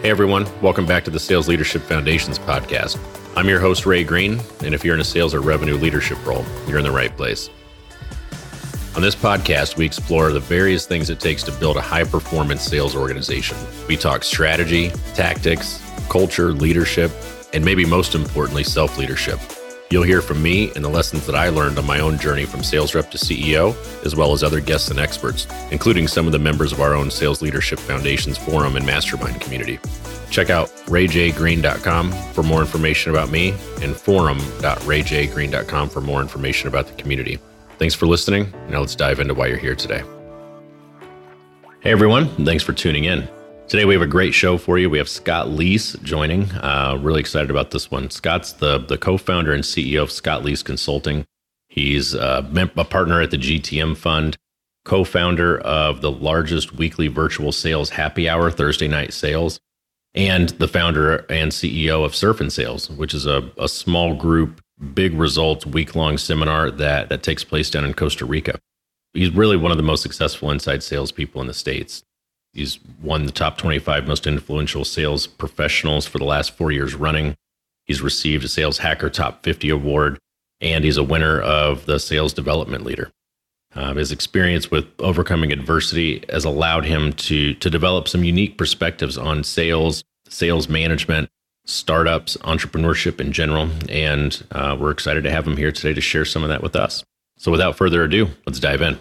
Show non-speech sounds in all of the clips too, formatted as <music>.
Hey everyone, welcome back to the Sales Leadership Foundations podcast. I'm your host, Ray Green, and if you're in a sales or revenue leadership role, you're in the right place. On this podcast, we explore the various things it takes to build a high performance sales organization. We talk strategy, tactics, culture, leadership, and maybe most importantly, self leadership. You'll hear from me and the lessons that I learned on my own journey from sales rep to CEO, as well as other guests and experts, including some of the members of our own Sales Leadership Foundations forum and mastermind community. Check out rayjgreen.com for more information about me and forum.rayjgreen.com for more information about the community. Thanks for listening. Now let's dive into why you're here today. Hey everyone, thanks for tuning in. Today we have a great show for you. We have Scott Leese joining. Uh, really excited about this one. Scott's the the co-founder and CEO of Scott Leese Consulting. He's uh, a partner at the GTM Fund, co-founder of the largest weekly virtual sales happy hour, Thursday night sales, and the founder and CEO of Surf and Sales, which is a, a small group, big results week long seminar that that takes place down in Costa Rica. He's really one of the most successful inside salespeople in the states. He's won the top 25 most influential sales professionals for the last four years running. He's received a Sales Hacker Top 50 award, and he's a winner of the Sales Development Leader. Um, his experience with overcoming adversity has allowed him to, to develop some unique perspectives on sales, sales management, startups, entrepreneurship in general. And uh, we're excited to have him here today to share some of that with us. So, without further ado, let's dive in.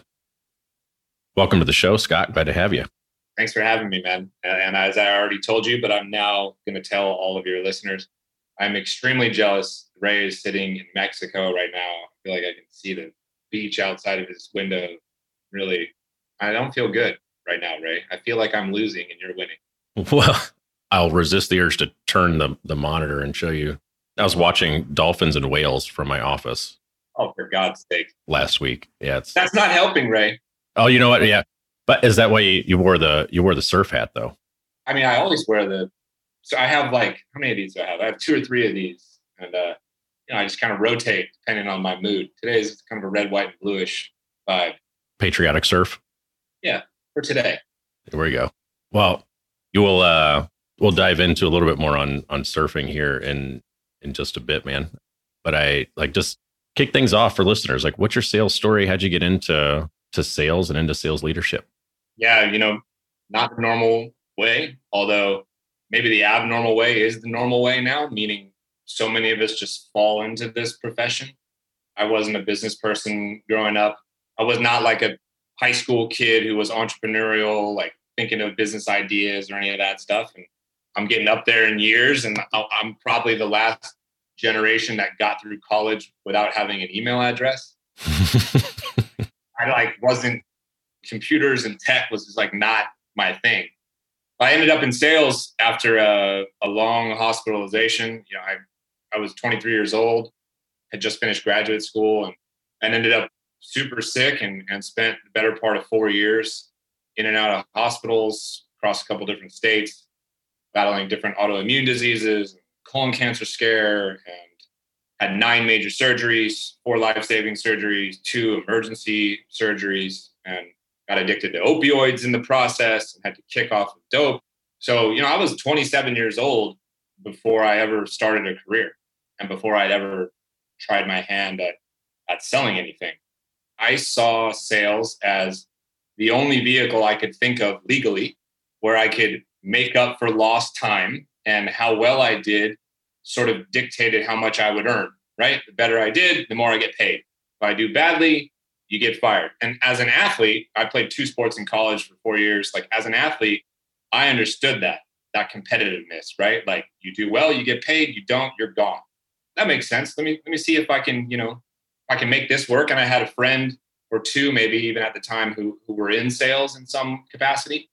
Welcome to the show, Scott. Glad to have you. Thanks for having me, man. And as I already told you, but I'm now going to tell all of your listeners, I'm extremely jealous. Ray is sitting in Mexico right now. I feel like I can see the beach outside of his window. Really, I don't feel good right now, Ray. I feel like I'm losing and you're winning. Well, I'll resist the urge to turn the, the monitor and show you. I was watching dolphins and whales from my office. Oh, for God's sake. Last week. Yeah. It's, That's not helping, Ray. Oh, you know what? Yeah. But is that why you, you wore the you wore the surf hat though? I mean, I always wear the. So I have like how many of these do I have? I have two or three of these, and uh, you know, I just kind of rotate depending on my mood. Today is kind of a red, white, and bluish vibe. Patriotic surf. Yeah, for today. There we go. Well, you will. uh We'll dive into a little bit more on on surfing here in in just a bit, man. But I like just kick things off for listeners. Like, what's your sales story? How'd you get into to sales and into sales leadership? Yeah, you know, not the normal way, although maybe the abnormal way is the normal way now, meaning so many of us just fall into this profession. I wasn't a business person growing up. I was not like a high school kid who was entrepreneurial, like thinking of business ideas or any of that stuff. And I'm getting up there in years, and I'm probably the last generation that got through college without having an email address. <laughs> I like wasn't computers and tech was just like not my thing. I ended up in sales after a, a long hospitalization. You know, I, I was 23 years old, had just finished graduate school and, and ended up super sick and, and spent the better part of four years in and out of hospitals across a couple different states, battling different autoimmune diseases, colon cancer scare, and had nine major surgeries, four life-saving surgeries, two emergency surgeries, and got addicted to opioids in the process and had to kick off with dope. So, you know, I was 27 years old before I ever started a career and before I'd ever tried my hand at, at selling anything. I saw sales as the only vehicle I could think of legally where I could make up for lost time and how well I did sort of dictated how much I would earn, right? The better I did, the more I get paid. If I do badly, you get fired. And as an athlete, I played two sports in college for four years. Like as an athlete, I understood that, that competitiveness, right? Like you do well, you get paid, you don't, you're gone. That makes sense. Let me let me see if I can, you know, I can make this work. And I had a friend or two, maybe even at the time, who who were in sales in some capacity,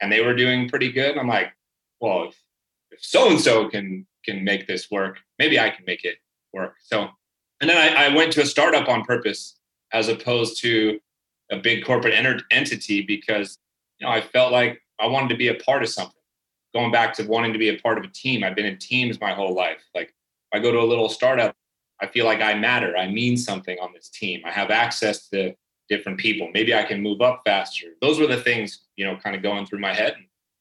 and they were doing pretty good. I'm like, well, if, if so and so can can make this work, maybe I can make it work. So, and then I, I went to a startup on purpose as opposed to a big corporate entity because you know I felt like I wanted to be a part of something. Going back to wanting to be a part of a team, I've been in teams my whole life. Like if I go to a little startup, I feel like I matter. I mean something on this team. I have access to different people. Maybe I can move up faster. Those were the things you know, kind of going through my head.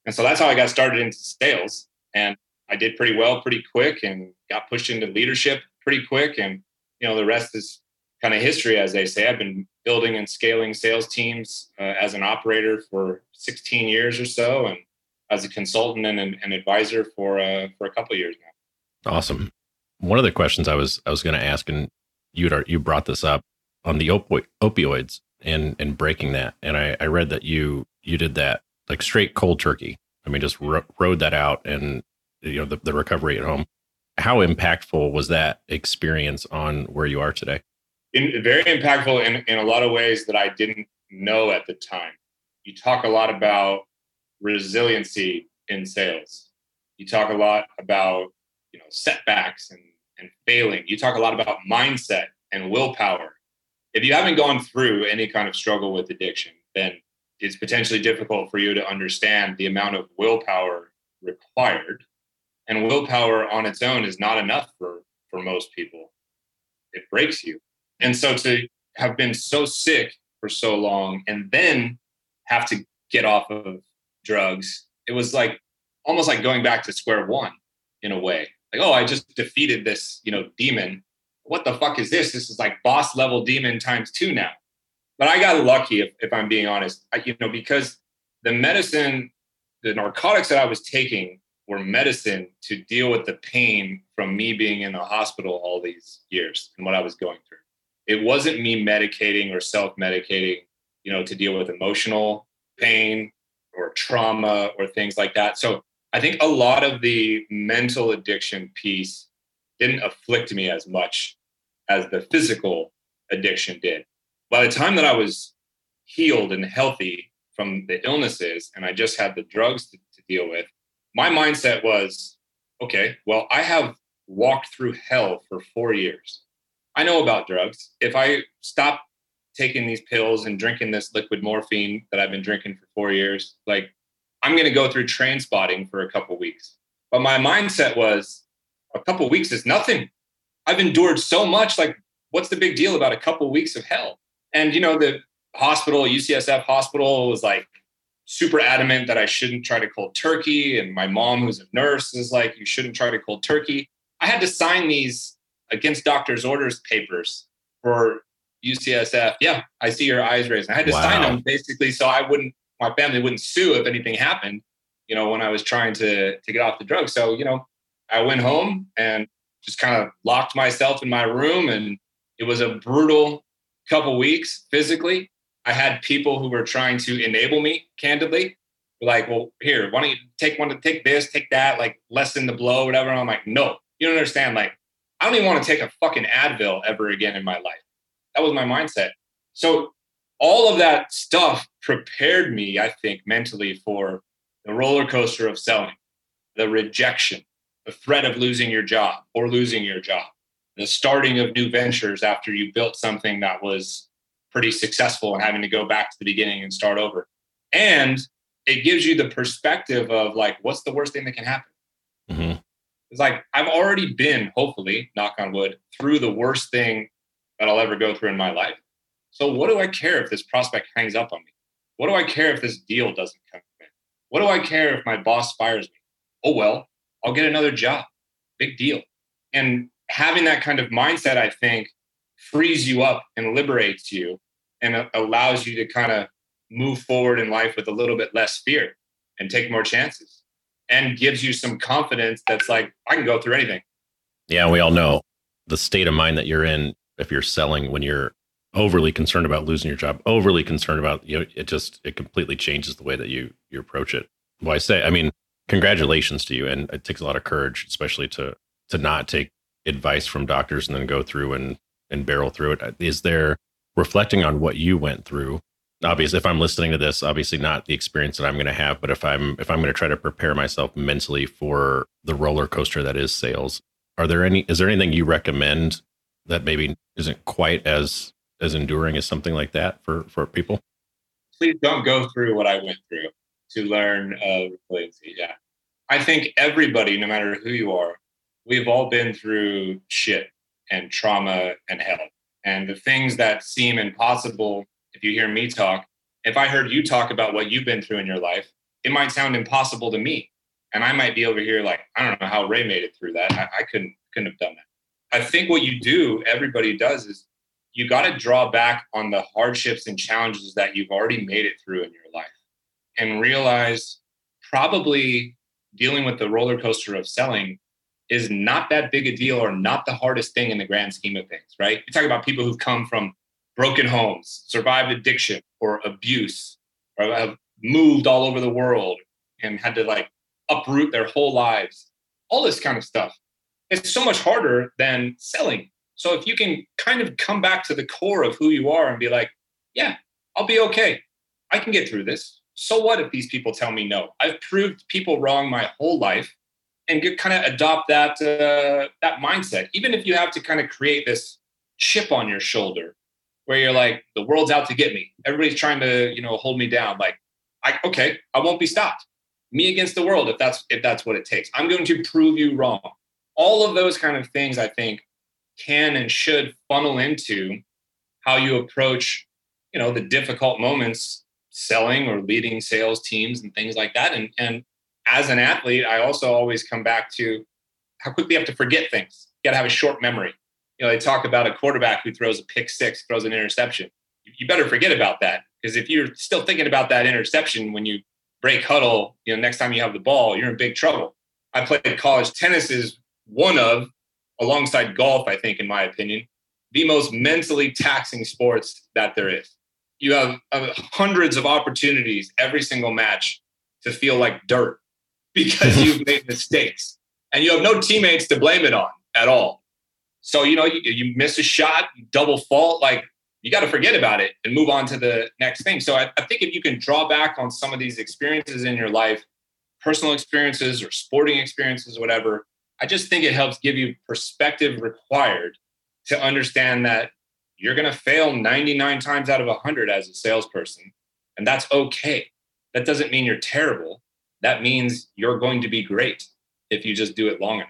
And so that's how I got started into sales. And I did pretty well pretty quick and got pushed into leadership pretty quick. And, you know, the rest is kind of history, as they say. I've been building and scaling sales teams uh, as an operator for 16 years or so, and as a consultant and an, an advisor for uh, for a couple years now. Awesome. One of the questions I was I was going to ask, and you you brought this up on the opi- opioids and and breaking that, and I, I read that you you did that like straight cold turkey. I mean, just ro- rode that out, and you know the, the recovery at home. How impactful was that experience on where you are today? In, very impactful in, in a lot of ways that I didn't know at the time. You talk a lot about resiliency in sales. You talk a lot about you know setbacks and, and failing. You talk a lot about mindset and willpower. If you haven't gone through any kind of struggle with addiction, then it's potentially difficult for you to understand the amount of willpower required. And willpower on its own is not enough for, for most people. It breaks you. And so to have been so sick for so long and then have to get off of drugs, it was like almost like going back to square one in a way. Like, oh, I just defeated this, you know, demon. What the fuck is this? This is like boss level demon times two now. But I got lucky, if, if I'm being honest, I, you know, because the medicine, the narcotics that I was taking were medicine to deal with the pain from me being in the hospital all these years and what I was going through it wasn't me medicating or self-medicating you know to deal with emotional pain or trauma or things like that. So i think a lot of the mental addiction piece didn't afflict me as much as the physical addiction did. By the time that i was healed and healthy from the illnesses and i just had the drugs to, to deal with my mindset was okay well i have walked through hell for four years I know about drugs. If I stop taking these pills and drinking this liquid morphine that I've been drinking for four years, like I'm going to go through train spotting for a couple weeks. But my mindset was a couple weeks is nothing. I've endured so much. Like, what's the big deal about a couple weeks of hell? And, you know, the hospital, UCSF hospital, was like super adamant that I shouldn't try to cold turkey. And my mom, who's a nurse, is like, you shouldn't try to cold turkey. I had to sign these against doctor's orders papers for UCSF. Yeah, I see your eyes raised. I had to wow. sign them basically so I wouldn't, my family wouldn't sue if anything happened, you know, when I was trying to, to get off the drug. So, you know, I went home and just kind of locked myself in my room and it was a brutal couple weeks physically. I had people who were trying to enable me candidly. Like, well, here, why don't you take one to take this, take that, like lessen the blow, whatever. And I'm like, no, you don't understand. Like, I don't even want to take a fucking Advil ever again in my life. That was my mindset. So all of that stuff prepared me, I think, mentally for the roller coaster of selling, the rejection, the threat of losing your job or losing your job, the starting of new ventures after you built something that was pretty successful and having to go back to the beginning and start over. And it gives you the perspective of like, what's the worst thing that can happen? Mm-hmm. It's like I've already been, hopefully, knock on wood, through the worst thing that I'll ever go through in my life. So what do I care if this prospect hangs up on me? What do I care if this deal doesn't come in? What do I care if my boss fires me? Oh well, I'll get another job. Big deal. And having that kind of mindset, I think, frees you up and liberates you and allows you to kind of move forward in life with a little bit less fear and take more chances and gives you some confidence that's like, I can go through anything. Yeah, we all know the state of mind that you're in if you're selling when you're overly concerned about losing your job, overly concerned about you know, it just it completely changes the way that you you approach it. Well, I say, I mean, congratulations to you, and it takes a lot of courage, especially to to not take advice from doctors and then go through and and barrel through it. Is there reflecting on what you went through obviously if i'm listening to this obviously not the experience that i'm going to have but if i'm if i'm going to try to prepare myself mentally for the roller coaster that is sales are there any is there anything you recommend that maybe isn't quite as as enduring as something like that for for people? Please don't go through what i went through to learn uh resiliency yeah. I think everybody no matter who you are we've all been through shit and trauma and hell. And the things that seem impossible you hear me talk, if I heard you talk about what you've been through in your life, it might sound impossible to me. And I might be over here like, I don't know how Ray made it through that. I, I couldn't couldn't have done that. I think what you do, everybody does, is you got to draw back on the hardships and challenges that you've already made it through in your life and realize probably dealing with the roller coaster of selling is not that big a deal or not the hardest thing in the grand scheme of things, right? You talk about people who've come from broken homes, survived addiction or abuse, or have moved all over the world and had to like uproot their whole lives, all this kind of stuff. It's so much harder than selling. So if you can kind of come back to the core of who you are and be like, yeah, I'll be okay. I can get through this. So what if these people tell me no? I've proved people wrong my whole life and get, kind of adopt that uh, that mindset. Even if you have to kind of create this chip on your shoulder where you're like, the world's out to get me. Everybody's trying to, you know, hold me down. Like, I okay, I won't be stopped. Me against the world, if that's if that's what it takes. I'm going to prove you wrong. All of those kind of things, I think, can and should funnel into how you approach, you know, the difficult moments selling or leading sales teams and things like that. And and as an athlete, I also always come back to how quickly you have to forget things. You got to have a short memory. You know, they talk about a quarterback who throws a pick six, throws an interception. You better forget about that because if you're still thinking about that interception when you break huddle, you know, next time you have the ball, you're in big trouble. I played college tennis is one of, alongside golf, I think, in my opinion, the most mentally taxing sports that there is. You have uh, hundreds of opportunities every single match to feel like dirt <laughs> because you've made mistakes and you have no teammates to blame it on at all. So, you know, you, you miss a shot, double fault, like you got to forget about it and move on to the next thing. So I, I think if you can draw back on some of these experiences in your life, personal experiences or sporting experiences, whatever, I just think it helps give you perspective required to understand that you're going to fail 99 times out of 100 as a salesperson. And that's okay. That doesn't mean you're terrible that means you're going to be great if you just do it long enough.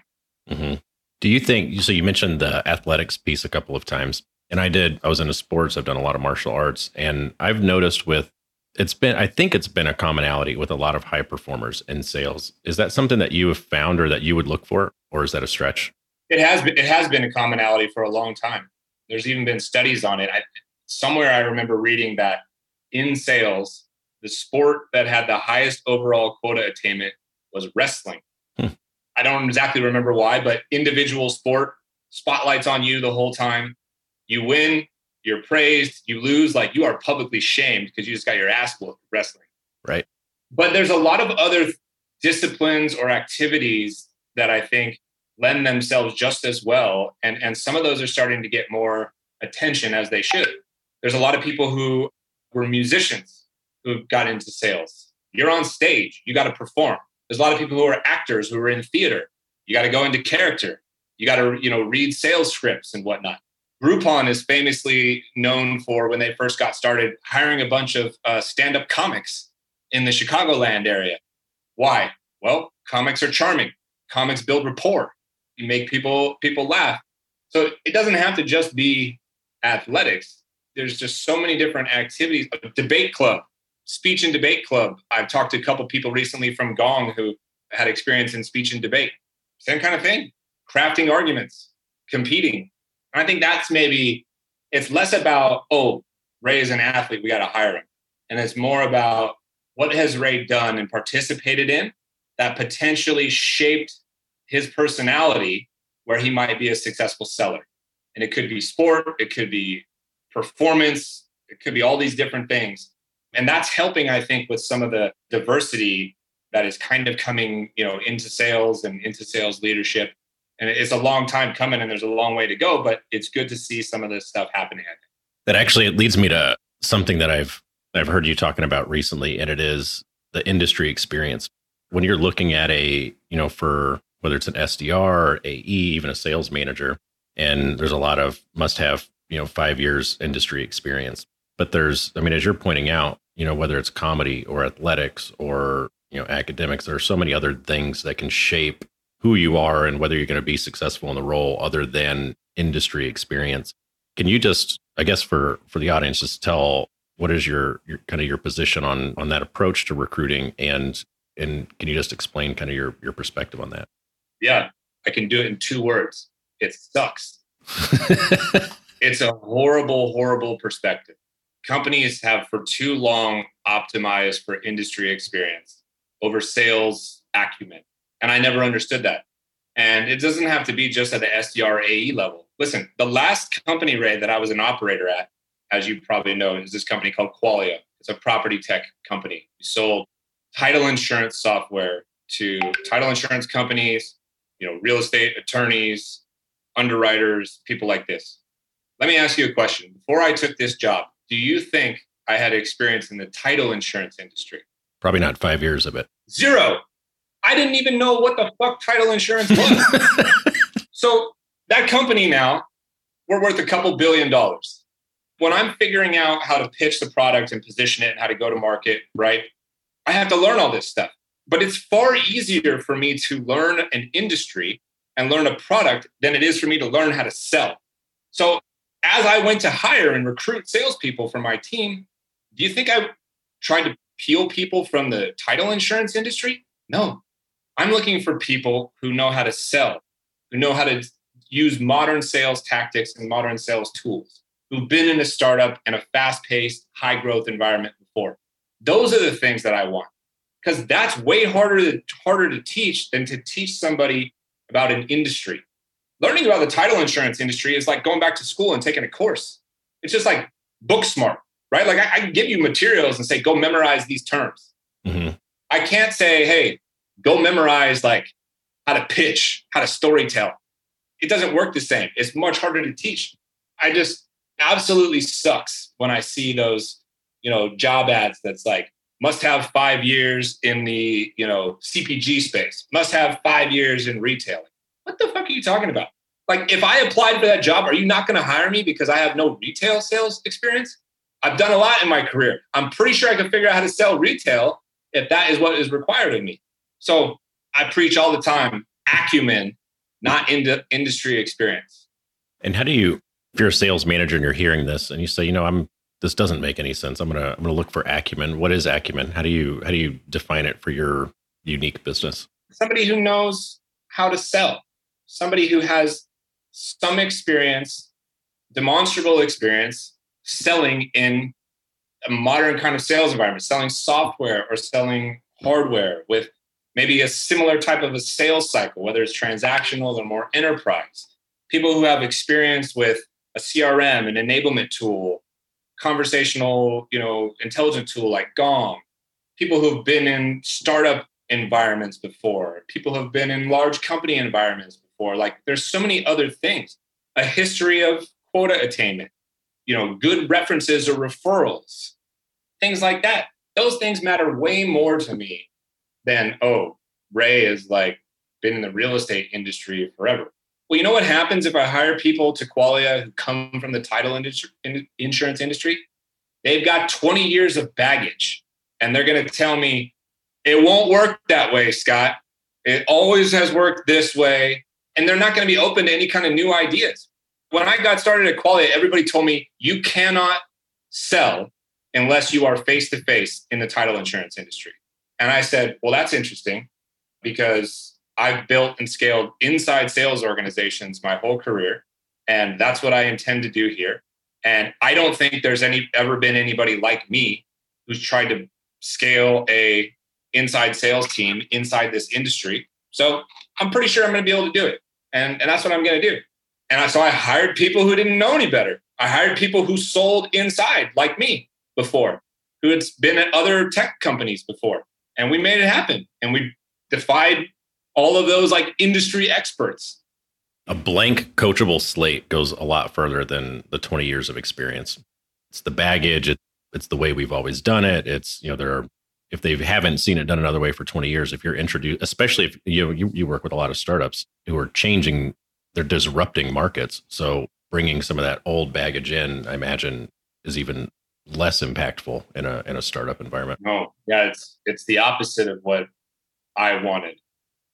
Mm-hmm. Do you think so? You mentioned the athletics piece a couple of times, and I did. I was into sports. I've done a lot of martial arts, and I've noticed with it's been. I think it's been a commonality with a lot of high performers in sales. Is that something that you have found, or that you would look for, or is that a stretch? It has been. It has been a commonality for a long time. There's even been studies on it. I, somewhere I remember reading that in sales, the sport that had the highest overall quota attainment was wrestling. I don't exactly remember why, but individual sport, spotlights on you the whole time. You win, you're praised, you lose, like you are publicly shamed because you just got your ass whooped wrestling. Right. But there's a lot of other disciplines or activities that I think lend themselves just as well. And, and some of those are starting to get more attention as they should. There's a lot of people who were musicians who got into sales. You're on stage, you got to perform. There's a lot of people who are actors who are in theater. You got to go into character. You got to, you know, read sales scripts and whatnot. Groupon is famously known for when they first got started hiring a bunch of uh, stand-up comics in the Chicagoland area. Why? Well, comics are charming. Comics build rapport. You make people people laugh. So it doesn't have to just be athletics. There's just so many different activities. A debate club speech and debate club. I've talked to a couple people recently from Gong who had experience in speech and debate. Same kind of thing. Crafting arguments, competing. I think that's maybe it's less about, oh, Ray is an athlete, we got to hire him. And it's more about what has Ray done and participated in that potentially shaped his personality where he might be a successful seller. And it could be sport, it could be performance, it could be all these different things and that's helping i think with some of the diversity that is kind of coming you know into sales and into sales leadership. And it's a long time coming and there's a long way to go but it's good to see some of this stuff happening. That actually it leads me to something that i've i've heard you talking about recently and it is the industry experience. When you're looking at a you know for whether it's an sdr ae even a sales manager and there's a lot of must have you know five years industry experience but there's i mean as you're pointing out you know whether it's comedy or athletics or you know academics there are so many other things that can shape who you are and whether you're going to be successful in the role other than industry experience can you just i guess for for the audience just tell What is your, your kind of your position on on that approach to recruiting and and can you just explain kind of your your perspective on that? Yeah, I can do it in two words. It sucks. <laughs> it's a horrible, horrible perspective. Companies have for too long optimized for industry experience over sales acumen. And I never understood that. And it doesn't have to be just at the SDR AE level. Listen, the last company, Ray, that I was an operator at, as you probably know, is this company called Qualia. It's a property tech company. We sold title insurance software to title insurance companies, you know, real estate attorneys, underwriters, people like this. Let me ask you a question. Before I took this job, do you think I had experience in the title insurance industry? Probably not five years of it. Zero. I didn't even know what the fuck title insurance was. <laughs> so that company now, we're worth a couple billion dollars. When I'm figuring out how to pitch the product and position it and how to go to market, right? I have to learn all this stuff. But it's far easier for me to learn an industry and learn a product than it is for me to learn how to sell. So as I went to hire and recruit salespeople for my team, do you think I tried to peel people from the title insurance industry? No. I'm looking for people who know how to sell, who know how to use modern sales tactics and modern sales tools, who've been in a startup and a fast paced, high growth environment before. Those are the things that I want because that's way harder to, harder to teach than to teach somebody about an industry. Learning about the title insurance industry is like going back to school and taking a course. It's just like book smart, right? Like I, I can give you materials and say, go memorize these terms. Mm-hmm. I can't say, hey, go memorize like how to pitch, how to story tell. It doesn't work the same. It's much harder to teach. I just absolutely sucks when I see those, you know, job ads that's like must have 5 years in the, you know, CPG space, must have 5 years in retailing. What the fuck are you talking about? Like if I applied for that job, are you not going to hire me because I have no retail sales experience? I've done a lot in my career. I'm pretty sure I can figure out how to sell retail if that is what is required of me. So I preach all the time acumen, not into industry experience. And how do you, if you're a sales manager and you're hearing this and you say, you know, I'm this doesn't make any sense. I'm gonna I'm gonna look for acumen. What is acumen? How do you how do you define it for your unique business? Somebody who knows how to sell, somebody who has some experience, demonstrable experience selling in a modern kind of sales environment, selling software or selling hardware with maybe a similar type of a sales cycle, whether it's transactional or more enterprise. People who have experience with a CRM, an enablement tool, conversational, you know, intelligent tool like Gong. People who have been in startup environments before, people who have been in large company environments before. Like there's so many other things. A history of quota attainment, you know, good references or referrals, things like that. Those things matter way more to me than, oh, Ray is like been in the real estate industry forever. Well, you know what happens if I hire people to Qualia who come from the title industry, insurance industry? They've got 20 years of baggage, and they're going to tell me it won't work that way, Scott. It always has worked this way, and they're not going to be open to any kind of new ideas. When I got started at Qualia, everybody told me you cannot sell unless you are face to face in the title insurance industry. And I said, well, that's interesting because I've built and scaled inside sales organizations my whole career. And that's what I intend to do here. And I don't think there's any ever been anybody like me who's tried to scale a inside sales team inside this industry. So I'm pretty sure I'm going to be able to do it. And, and that's what I'm going to do. And I, so I hired people who didn't know any better. I hired people who sold inside like me before, who had been at other tech companies before. And we made it happen. And we defied all of those like industry experts. A blank coachable slate goes a lot further than the 20 years of experience. It's the baggage, it's the way we've always done it. It's, you know, there are if they haven't seen it done another way for 20 years, if you're introduced, especially if you, you you work with a lot of startups who are changing, they're disrupting markets. So bringing some of that old baggage in, I imagine, is even less impactful in a in a startup environment. No, yeah, it's it's the opposite of what I wanted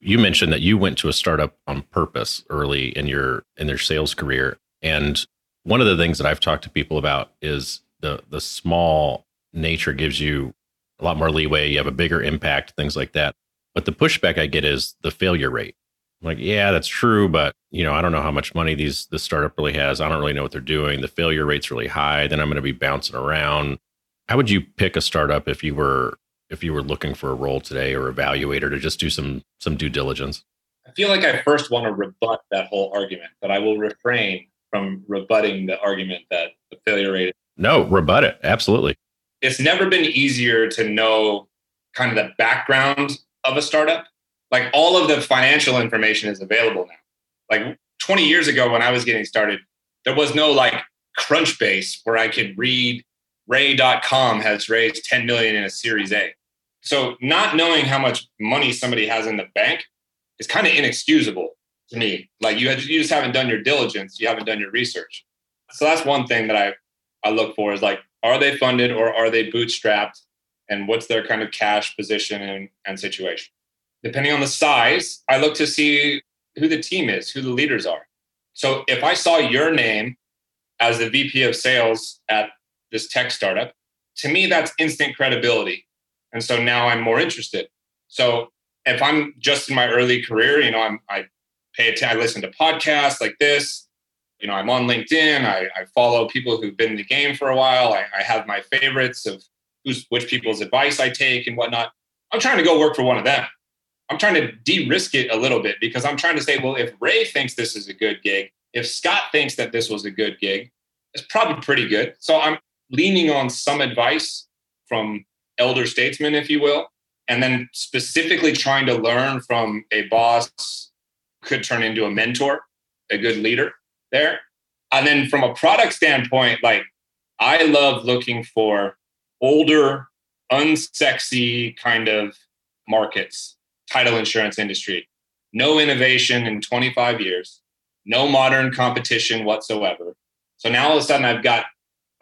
you mentioned that you went to a startup on purpose early in your in their sales career and one of the things that I've talked to people about is the the small nature gives you a lot more leeway. You have a bigger impact, things like that. But the pushback I get is the failure rate. I'm like, yeah, that's true, but you know, I don't know how much money these the startup really has. I don't really know what they're doing. The failure rate's really high. Then I'm going to be bouncing around. How would you pick a startup if you were if you were looking for a role today or evaluator to just do some some due diligence? I feel like I first want to rebut that whole argument, but I will refrain from rebutting the argument that the failure rate. No, rebut it. Absolutely. It's never been easier to know kind of the background of a startup. Like all of the financial information is available now. Like 20 years ago when I was getting started, there was no like Crunchbase where I could read Ray.com has raised 10 million in a series A. So not knowing how much money somebody has in the bank is kind of inexcusable to me. Like you, had, you just haven't done your diligence, you haven't done your research. So that's one thing that I I look for is like, are they funded or are they bootstrapped, and what's their kind of cash position and, and situation. Depending on the size, I look to see who the team is, who the leaders are. So if I saw your name as the VP of sales at this tech startup, to me that's instant credibility. And so now I'm more interested. So if I'm just in my early career, you know, I'm, I pay attention, I listen to podcasts like this. You know, I'm on LinkedIn. I, I follow people who've been in the game for a while. I, I have my favorites of who's which people's advice I take and whatnot. I'm trying to go work for one of them. I'm trying to de-risk it a little bit because I'm trying to say, well, if Ray thinks this is a good gig, if Scott thinks that this was a good gig, it's probably pretty good. So I'm leaning on some advice from elder statesmen, if you will, and then specifically trying to learn from a boss could turn into a mentor, a good leader there. And then from a product standpoint, like I love looking for older, unsexy kind of markets, title insurance industry. No innovation in 25 years, no modern competition whatsoever. So now all of a sudden I've got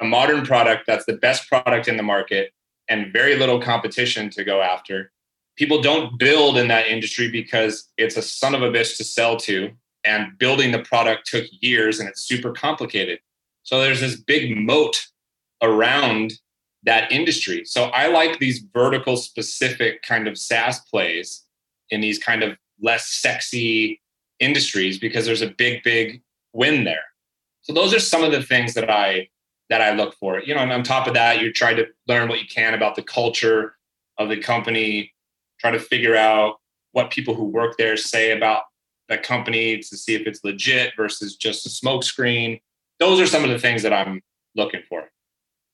a modern product that's the best product in the market and very little competition to go after. People don't build in that industry because it's a son of a bitch to sell to. And building the product took years and it's super complicated. So there's this big moat around that industry. So I like these vertical specific kind of SaaS plays in these kind of less sexy industries because there's a big, big win there. So those are some of the things that I that I look for. You know, and on top of that, you're trying to learn what you can about the culture of the company, try to figure out what people who work there say about the company to see if it's legit versus just a smokescreen. Those are some of the things that I'm looking for.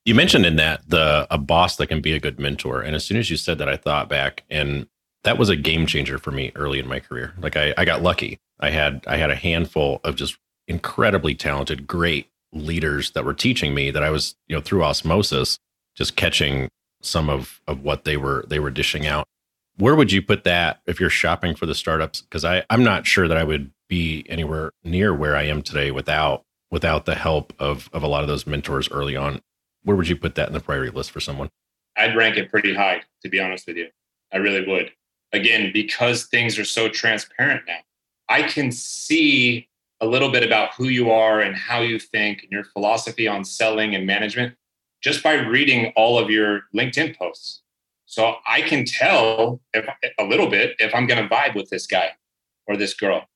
You mentioned in that the a boss that can be a good mentor. And as soon as you said that, I thought back and that was a game changer for me early in my career. Like I, I got lucky. I had I had a handful of just incredibly talented, great leaders that were teaching me that I was, you know, through osmosis, just catching some of of what they were they were dishing out. Where would you put that if you're shopping for the startups? Because I I'm not sure that I would be anywhere near where I am today without without the help of of a lot of those mentors early on. Where would you put that in the priority list for someone? I'd rank it pretty high, to be honest with you. I really would. Again, because things are so transparent now. I can see a little bit about who you are and how you think and your philosophy on selling and management just by reading all of your LinkedIn posts. So I can tell if a little bit if I'm going to vibe with this guy or this girl.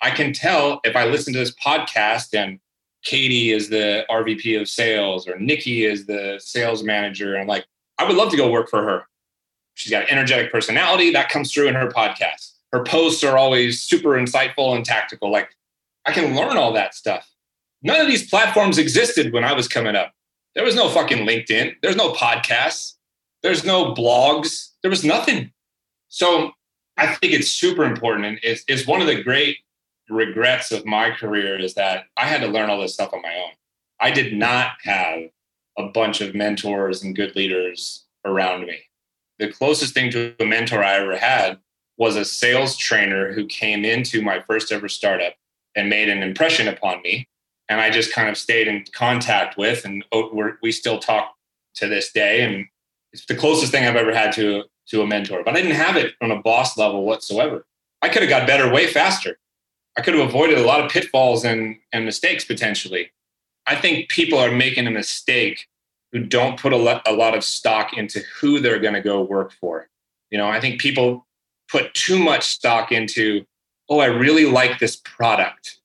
I can tell if I listen to this podcast and Katie is the RVP of sales or Nikki is the sales manager. And I'm like, I would love to go work for her. She's got an energetic personality that comes through in her podcast. Her posts are always super insightful and tactical. Like, I can learn all that stuff. None of these platforms existed when I was coming up. There was no fucking LinkedIn. There's no podcasts. There's no blogs. There was nothing. So I think it's super important. And it's, it's one of the great regrets of my career is that I had to learn all this stuff on my own. I did not have a bunch of mentors and good leaders around me. The closest thing to a mentor I ever had was a sales trainer who came into my first ever startup and made an impression upon me. And I just kind of stayed in contact with, and we still talk to this day. And it's the closest thing I've ever had to to a mentor. But I didn't have it on a boss level whatsoever. I could have got better way faster. I could have avoided a lot of pitfalls and, and mistakes potentially. I think people are making a mistake who don't put a, lo- a lot of stock into who they're going to go work for. You know, I think people put too much stock into, oh, I really like this product.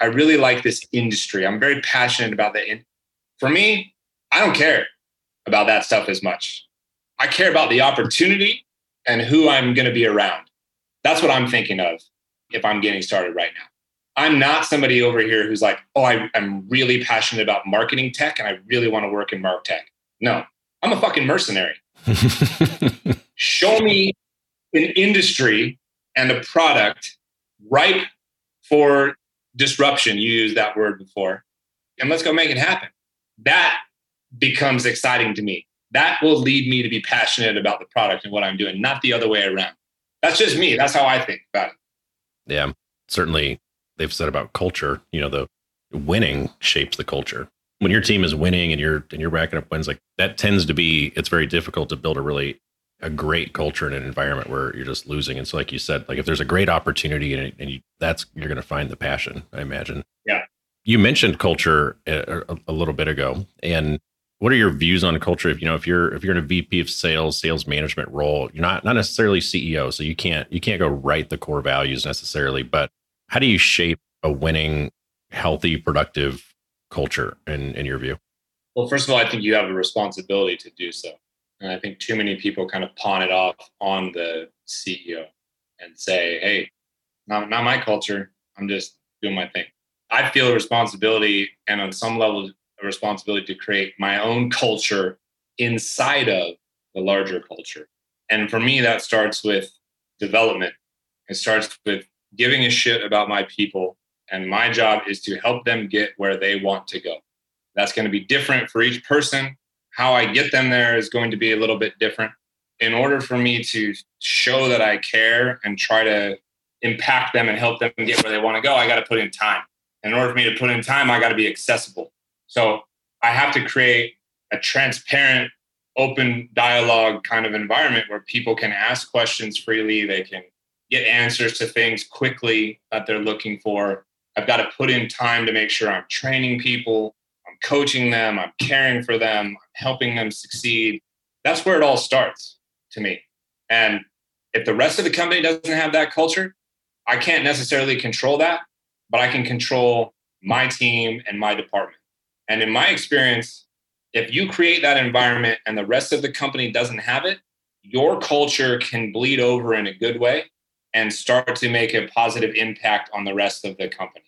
I really like this industry. I'm very passionate about that. For me, I don't care about that stuff as much. I care about the opportunity and who I'm going to be around. That's what I'm thinking of if I'm getting started right now. I'm not somebody over here who's like, oh, I, am really passionate about marketing tech and I really want to work in martech. No, I'm a fucking mercenary. <laughs> Show me an industry and a product ripe for disruption. You used that word before. And let's go make it happen. That becomes exciting to me. That will lead me to be passionate about the product and what I'm doing, not the other way around. That's just me. That's how I think about it. Yeah, certainly they've said about culture, you know, the winning shapes the culture. When your team is winning and you're and you're racking up wins, like that tends to be it's very difficult to build a really a great culture in an environment where you're just losing. And so, like you said, like if there's a great opportunity and, and you, that's you're going to find the passion. I imagine. Yeah. You mentioned culture a, a, a, little bit ago, and what are your views on culture? If you know if you're if you're in a VP of sales, sales management role, you're not not necessarily CEO, so you can't you can't go write the core values necessarily. But how do you shape a winning, healthy, productive culture in in your view? Well, first of all, I think you have a responsibility to do so. And I think too many people kind of pawn it off on the CEO and say, hey, not, not my culture. I'm just doing my thing. I feel a responsibility and on some level, a responsibility to create my own culture inside of the larger culture. And for me, that starts with development. It starts with giving a shit about my people. And my job is to help them get where they want to go. That's going to be different for each person how I get them there is going to be a little bit different. In order for me to show that I care and try to impact them and help them get where they want to go, I got to put in time. In order for me to put in time, I got to be accessible. So I have to create a transparent, open dialogue kind of environment where people can ask questions freely. They can get answers to things quickly that they're looking for. I've got to put in time to make sure I'm training people I'm coaching them, I'm caring for them, I'm helping them succeed. That's where it all starts to me. And if the rest of the company doesn't have that culture, I can't necessarily control that, but I can control my team and my department. And in my experience, if you create that environment and the rest of the company doesn't have it, your culture can bleed over in a good way and start to make a positive impact on the rest of the company.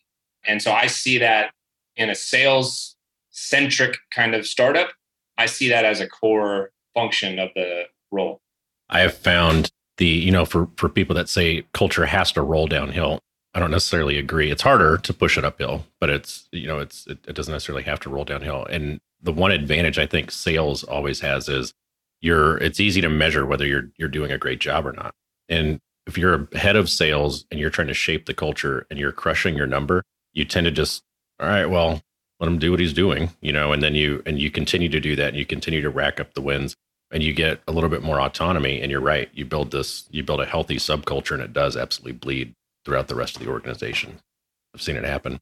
And so I see that in a sales centric kind of startup, I see that as a core function of the role. I have found the, you know, for, for people that say culture has to roll downhill, I don't necessarily agree. It's harder to push it uphill, but it's, you know, it's, it, it doesn't necessarily have to roll downhill. And the one advantage I think sales always has is you're, it's easy to measure whether you're, you're doing a great job or not. And if you're a head of sales and you're trying to shape the culture and you're crushing your number, you tend to just, all right, well, let him do what he's doing, you know, and then you and you continue to do that and you continue to rack up the wins and you get a little bit more autonomy and you're right, you build this you build a healthy subculture and it does absolutely bleed throughout the rest of the organization. I've seen it happen.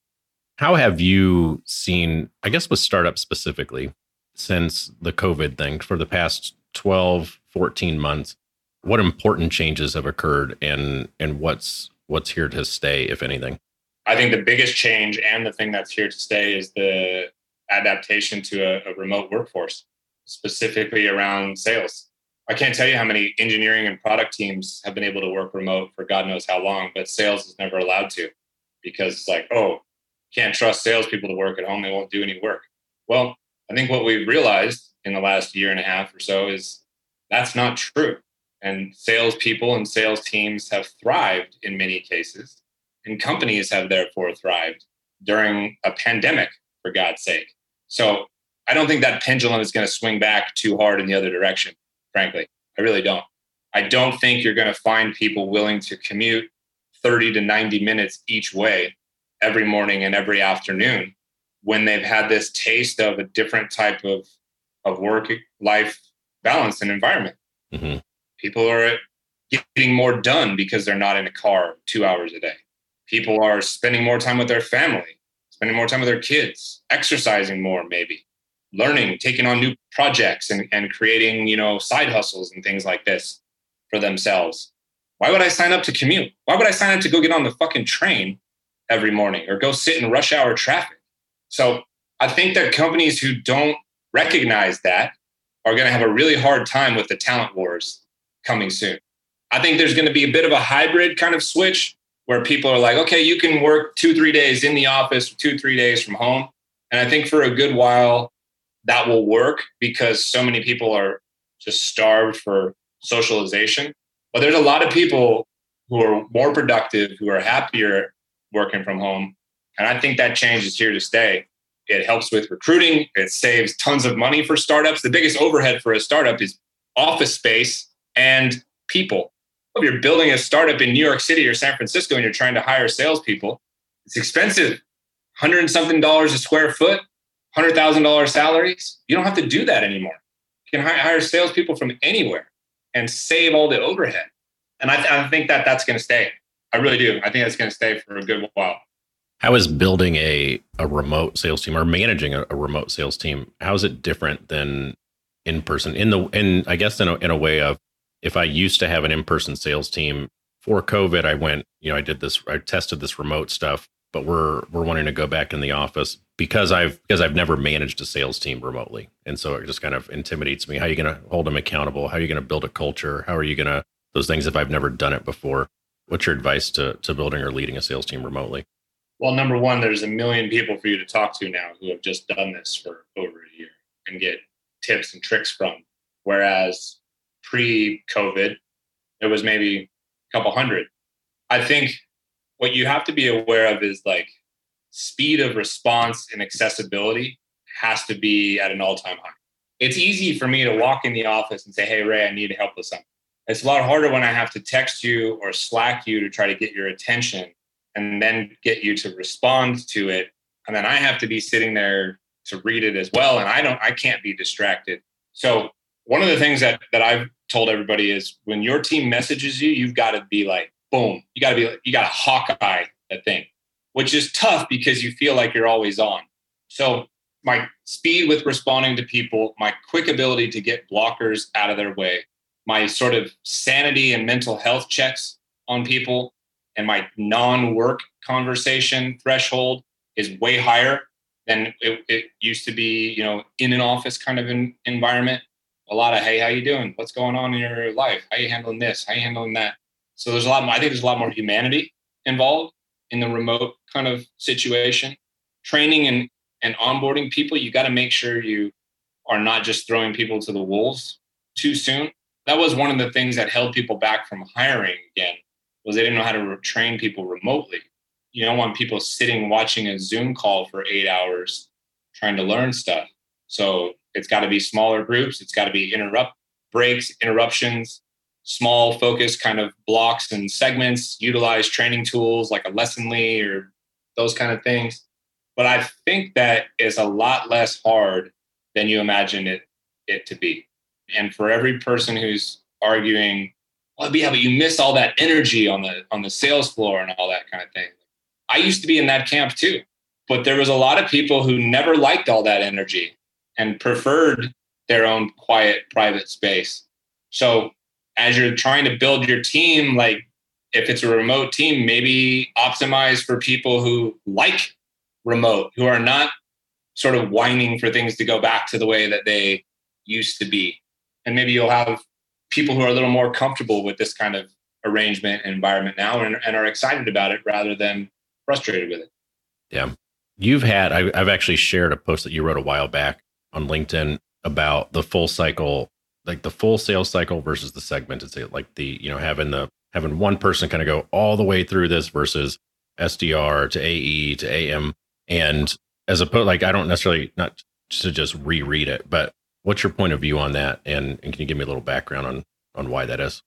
How have you seen, I guess with startups specifically, since the COVID thing for the past 12, 14 months, what important changes have occurred and and what's what's here to stay, if anything? I think the biggest change and the thing that's here to stay is the adaptation to a, a, remote workforce, specifically around sales. I can't tell you how many engineering and product teams have been able to work remote for God knows how long, but sales is never allowed to because it's like, oh, can't trust salespeople to work at home. They won't do any work. Well, I think what we've realized in the last year and a half or so is that's not true. And salespeople and sales teams have thrived in many cases and companies have therefore thrived during a pandemic, for God's sake. So I don't think that pendulum is going to swing back too hard in the other direction, frankly. I really don't. I don't think you're going to find people willing to commute 30 to 90 minutes each way every morning and every afternoon when they've had this taste of a different type of, of work life balance and environment. Mm-hmm. People are getting more done because they're not in a car two hours a day people are spending more time with their family, spending more time with their kids, exercising more, maybe. Learning, taking on new projects and, and creating, you know, side hustles and things like this for themselves. Why would I sign up to commute? Why would I sign up to go get on the fucking train every morning or go sit in rush hour traffic? So I think that companies who don't recognize that are going to have a really hard time with the talent wars coming soon. I think there's going to be a bit of a hybrid kind of switch where people are like, okay, you can work two, three days in the office, two, three days from home. And I think for a good while, that will work because so many people are just starved for socialization. But there's a lot of people who are more productive, who are happier working from home. And I think that change is here to stay. It helps with recruiting, it saves tons of money for startups. The biggest overhead for a startup is office space and people. If you're building a startup in New York City or San Francisco and you're trying to hire salespeople, it's expensive. Hundred and something dollars a square foot, hundred thousand dollar salaries. You don't have to do that anymore. You can hire salespeople from anywhere and save all the overhead. And I, I think that that's going to stay. I really do. I think that's going to stay for a good while. How is building a, a remote sales team or managing a, a remote sales team? How is it different than in person? In the in I guess in a, in a way of if I used to have an in person sales team for COVID, I went you know I did this I tested this remote stuff, but we're we're wanting to go back in the office because I've because I've never managed a sales team remotely, and so it just kind of intimidates me. How are you going to hold them accountable? How are you going to build a culture? How are you going to those things if I've never done it before? What's your advice to to building or leading a sales team remotely? Well, number one, there's a million people for you to talk to now who have just done this for over a year and get tips and tricks from. Whereas pre-COVID, it was maybe a couple hundred. I think what you have to be aware of is like speed of response and accessibility has to be at an all-time high. It's easy for me to walk in the office and say, "Hey, Ray, I need help with something." It's a lot harder when I have to text you or Slack you to try to get your attention and then get you to respond to it. And then I have to be sitting there to read it as well. And I don't, I can't be distracted. So one of the things that, that I've told everybody is when your team messages you, you've got to be like, boom, you got to be, you got to hawkeye that thing, which is tough because you feel like you're always on. So my speed with responding to people, my quick ability to get blockers out of their way, my sort of sanity and mental health checks on people and my non-work conversation threshold is way higher than it, it, used to be you know in an office kind of an environment. A lot of hey how you doing? What's going on in your life? How you handling this? How you handling that? So there's a lot more, i think there's a lot more humanity involved in the remote kind of situation training and and onboarding people you got to make sure you are not just throwing people to the wolves too soon that was one of the things that held people back from hiring again was they didn't know how to train people remotely. You don't want people sitting watching a Zoom call for eight hours trying to learn stuff. So it's got to be smaller groups. It's got to be interrupt breaks, interruptions, small focus kind of blocks and segments. Utilize training tools like a Lessonly or those kind of things. But I think that is a lot less hard than you imagine it it to be. And for every person who's arguing well, yeah, but you miss all that energy on the on the sales floor and all that kind of thing. I used to be in that camp too, but there was a lot of people who never liked all that energy and preferred their own quiet private space. So as you're trying to build your team, like if it's a remote team, maybe optimize for people who like remote, who are not sort of whining for things to go back to the way that they used to be. And maybe you'll have people who are a little more comfortable with this kind of arrangement and environment now and, and are excited about it rather than frustrated with it. Yeah. You've had, I, I've actually shared a post that you wrote a while back on LinkedIn about the full cycle, like the full sales cycle versus the segmented sale, like the, you know, having the, having one person kind of go all the way through this versus SDR to AE to AM. And as opposed, like, I don't necessarily, not to just reread it, but What's your point of view on that? And, and can you give me a little background on, on why that is?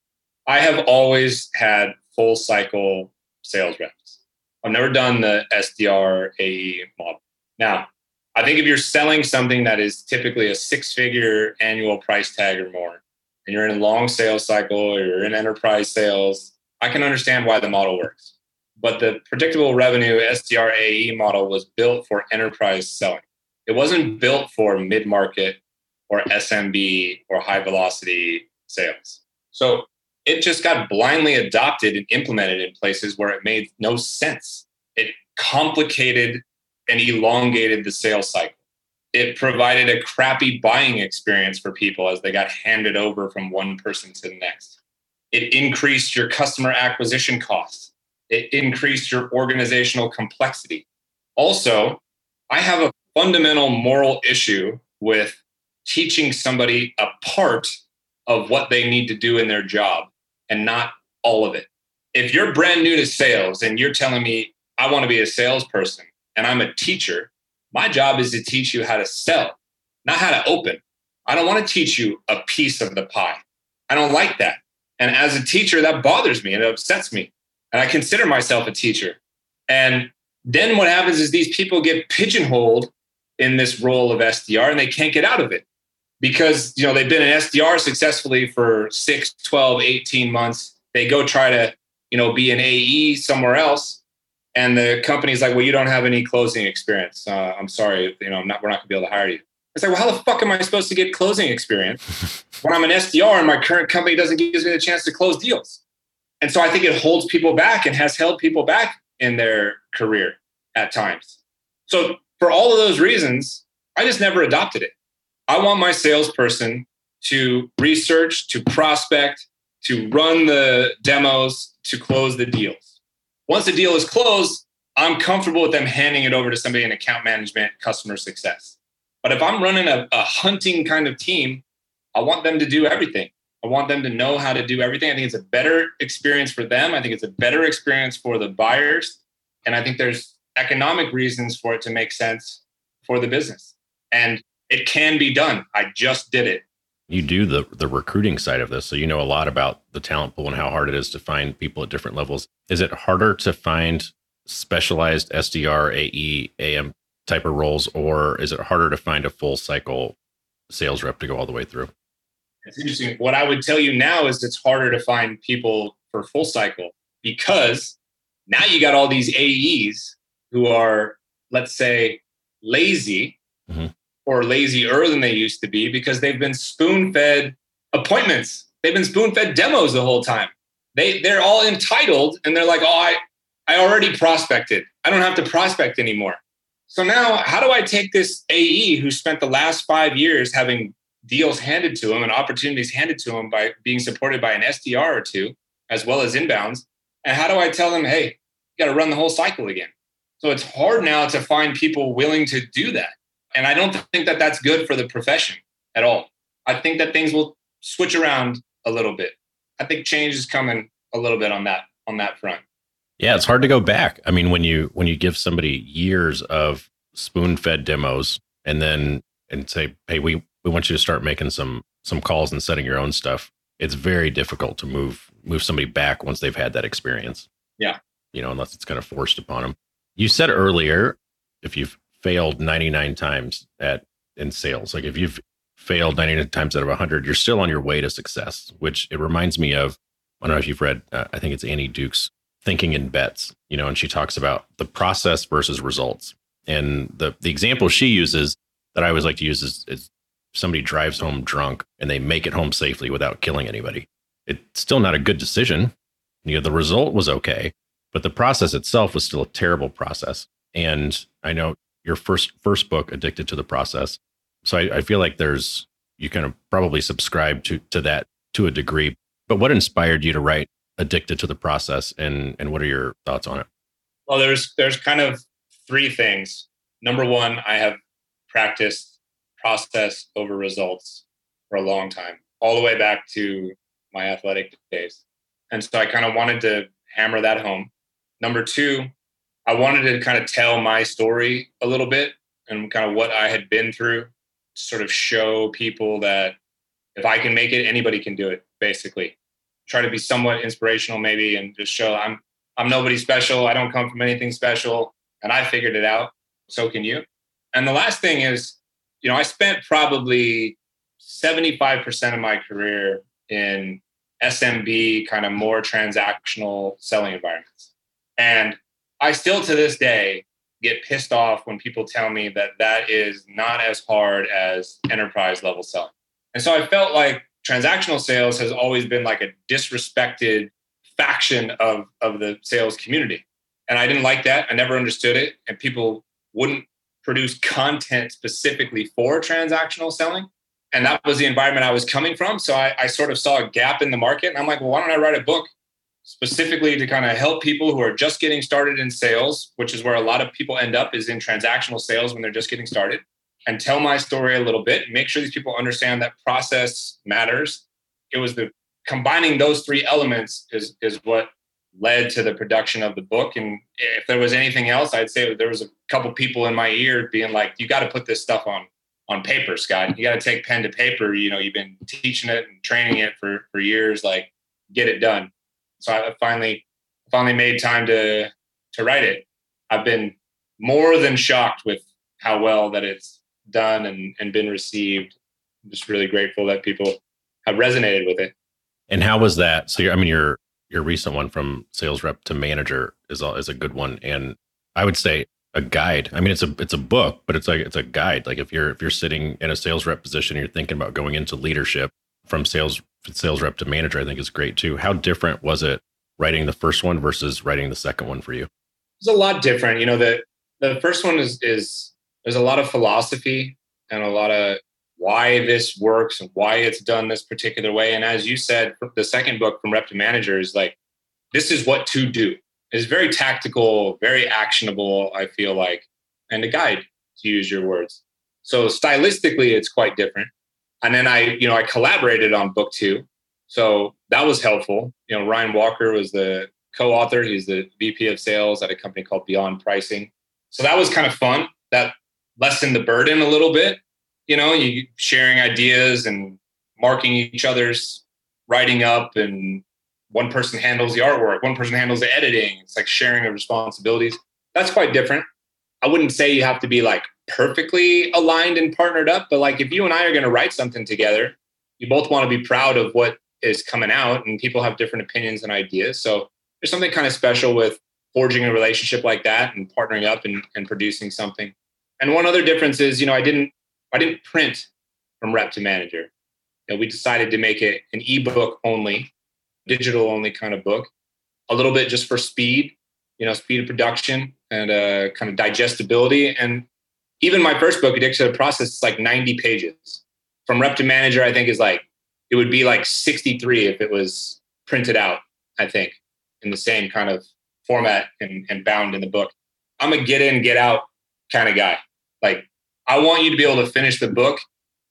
I have always had full cycle sales reps. I've never done the SDR AE model. Now, I think if you're selling something that is typically a six figure annual price tag or more, and you're in a long sales cycle or you're in enterprise sales, I can understand why the model works. But the predictable revenue SDR AE model was built for enterprise selling. It wasn't built for mid market or SMB or high velocity sales. So it just got blindly adopted and implemented in places where it made no sense. It complicated and elongated the sales cycle. It provided a crappy buying experience for people as they got handed over from one person to the next. It increased your customer acquisition costs. It increased your organizational complexity. Also, I have a fundamental moral issue with teaching somebody a part of what they need to do in their job and not all of it. If you're brand new to sales and you're telling me, I want to be a salesperson and I'm a teacher, my job is to teach you how to sell, not how to open. I don't want to teach you a piece of the pie. I don't like that. And as a teacher, that bothers me and it upsets me. And I consider myself a teacher. And then what happens is these people get pigeonholed in this role of SDR and they can't get out of it because you know they've been an SDR successfully for 6, 12, 18 months. They go try to, you know, be an AE somewhere else and the company's like, "Well, you don't have any closing experience. Uh, I'm sorry, you know, I'm not we're not going to be able to hire you." It's like, well, how the fuck am I supposed to get closing experience <laughs> when I'm an SDR and my current company doesn't give me the chance to close deals? And so I think it holds people back and has held people back in their career at times. So for all of those reasons, I just never adopted it. I want my salesperson to research, to prospect, to run the demos, to close the deals. Once the deal is closed, I'm comfortable with them handing it over to somebody in account management, customer success. But if I'm running a, a hunting kind of team, I want them to do everything. I want them to know how to do everything. I think it's a better experience for them. I think it's a better experience for the buyers. And I think there's economic reasons for it to make sense for the business. And it can be done. I just did it. You do the the recruiting side of this, so you know a lot about the talent pool and how hard it is to find people at different levels. Is it harder to find specialized SDR, AE, AM type of roles, or is it harder to find a full cycle sales rep to go all the way through? It's interesting. What I would tell you now is it's harder to find people for full cycle because now you got all these AEs who are, let's say, lazy mm-hmm. Or lazier than they used to be because they've been spoon fed appointments. They've been spoon fed demos the whole time. They they're all entitled and they're like, oh, I I already prospected. I don't have to prospect anymore. So now, how do I take this AE who spent the last five years having deals handed to him and opportunities handed to him by being supported by an SDR or two, as well as inbounds, and how do I tell them, hey, you got to run the whole cycle again? So it's hard now to find people willing to do that. And I don't think that that's good for the profession at all. I think that things will switch around a little bit. I think change is coming a little bit on that on that front. Yeah, it's hard to go back. I mean, when you when you give somebody years of spoon-fed demos and then and say, "Hey, we we want you to start making some some calls and setting your own stuff." It's very difficult to move move somebody back once they've had that experience. Yeah. You know, unless it's kind of forced upon them. You said earlier if you've failed 99 times at in sales, like if you've failed 99 times out of 100, you're still on your way to success, which it reminds me of I don't know if you've read, uh, I think it's Annie Duke's thinking in bets, you know, and she talks about the process versus results. And the the example she uses that I always like to use is, is somebody drives home drunk and they make it home safely without killing anybody. It's still not a good decision. You know, the result was okay, but the process itself was still a terrible process. And I know your first first book, Addicted to the Process. So I, I feel like there's you kind of probably subscribe to to that to a degree. But what inspired you to write addicted to the process and and what are your thoughts on it well there's there's kind of three things number one i have practiced process over results for a long time all the way back to my athletic days and so i kind of wanted to hammer that home number two i wanted to kind of tell my story a little bit and kind of what i had been through sort of show people that if i can make it anybody can do it basically try to be somewhat inspirational maybe and just show I'm I'm nobody special. I don't come from anything special and I figured it out. So can you. And the last thing is, you know, I spent probably 75% of my career in SMB kind of more transactional selling environments. And I still to this day get pissed off when people tell me that that is not as hard as enterprise level selling. And so I felt like transactional sales has always been like a disrespected faction of, of the sales community. And I didn't like that. I never understood it. And people wouldn't produce content specifically for transactional selling. And that was the environment I was coming from. So I, I sort of saw a gap in the market. And I'm like, well, why don't I write a book specifically to kind of help people who are just getting started in sales, which is where a lot of people end up is in transactional sales when they're just getting started, and tell my story a little bit, make sure these people understand that process matters. It was the combining those three elements is is what led to the production of the book. And if there was anything else, I'd say there was a couple people in my ear being like, "You got to put this stuff on on paper, Scott. You got to take pen to paper. You know, you've been teaching it and training it for for years. Like, get it done." So I finally finally made time to to write it. I've been more than shocked with how well that it's done and, and been received. I'm just really grateful that people have resonated with it. And how was that? So, I mean, your your recent one from sales rep to manager is a, is a good one, and I would say a guide. I mean, it's a it's a book, but it's like it's a guide. Like if you're if you're sitting in a sales rep position, you're thinking about going into leadership from sales sales rep to manager, I think is great too. How different was it writing the first one versus writing the second one for you? It's a lot different. You know, the the first one is is there's a lot of philosophy and a lot of why this works and why it's done this particular way. And as you said, the second book from Rep to Manager is like, this is what to do. It's very tactical, very actionable, I feel like, and a guide to use your words. So stylistically, it's quite different and then I, you know, I collaborated on book two. So that was helpful. You know, Ryan Walker was the co-author. He's the VP of sales at a company called Beyond Pricing. So that was kind of fun. That lessened the burden a little bit. You know, you sharing ideas and marking each other's writing up and one person handles the artwork, one person handles the editing. It's like sharing the responsibilities. That's quite different. I wouldn't say you have to be like perfectly aligned and partnered up, but like if you and I are going to write something together, you both want to be proud of what is coming out, and people have different opinions and ideas. So there's something kind of special with forging a relationship like that and partnering up and, and producing something. And one other difference is, you know, I didn't I didn't print from rep to manager. You know, we decided to make it an ebook only, digital only kind of book, a little bit just for speed, you know, speed of production and uh, kind of digestibility. And even my first book, Addicted to the Process, is like 90 pages. From rep to manager, I think is like, it would be like 63 if it was printed out, I think, in the same kind of format and, and bound in the book. I'm a get in, get out kind of guy. Like, I want you to be able to finish the book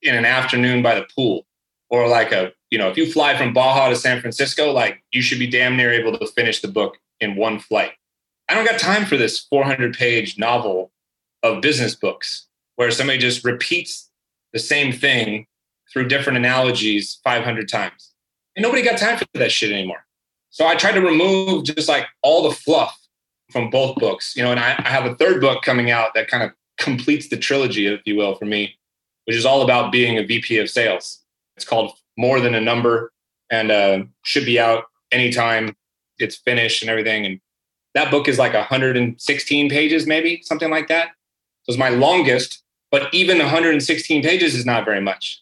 in an afternoon by the pool or like a, you know, if you fly from Baja to San Francisco, like you should be damn near able to finish the book in one flight. I don't got time for this 400 page novel of business books where somebody just repeats the same thing through different analogies 500 times. And nobody got time for that shit anymore. So I tried to remove just like all the fluff from both books, you know, and I, I have a third book coming out that kind of completes the trilogy, if you will, for me, which is all about being a VP of sales. It's called More Than a Number and uh, should be out anytime it's finished and everything. And that book is like 116 pages, maybe something like that. So it's my longest, but even 116 pages is not very much.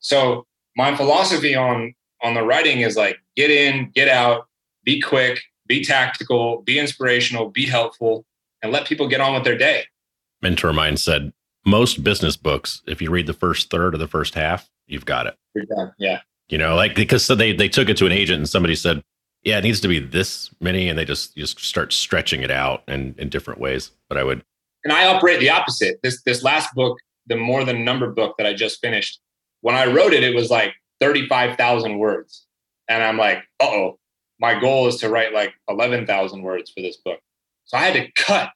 So my philosophy on on the writing is like get in, get out, be quick, be tactical, be inspirational, be helpful, and let people get on with their day. Mentor of mine said most business books, if you read the first third or the first half, you've got it. Done. Yeah. You know, like because so they they took it to an agent and somebody said, yeah, it needs to be this many, and they just just start stretching it out in in different ways. But I would, and I operate the opposite. This this last book, the more than number book that I just finished, when I wrote it, it was like thirty five thousand words, and I'm like, uh oh, my goal is to write like eleven thousand words for this book, so I had to cut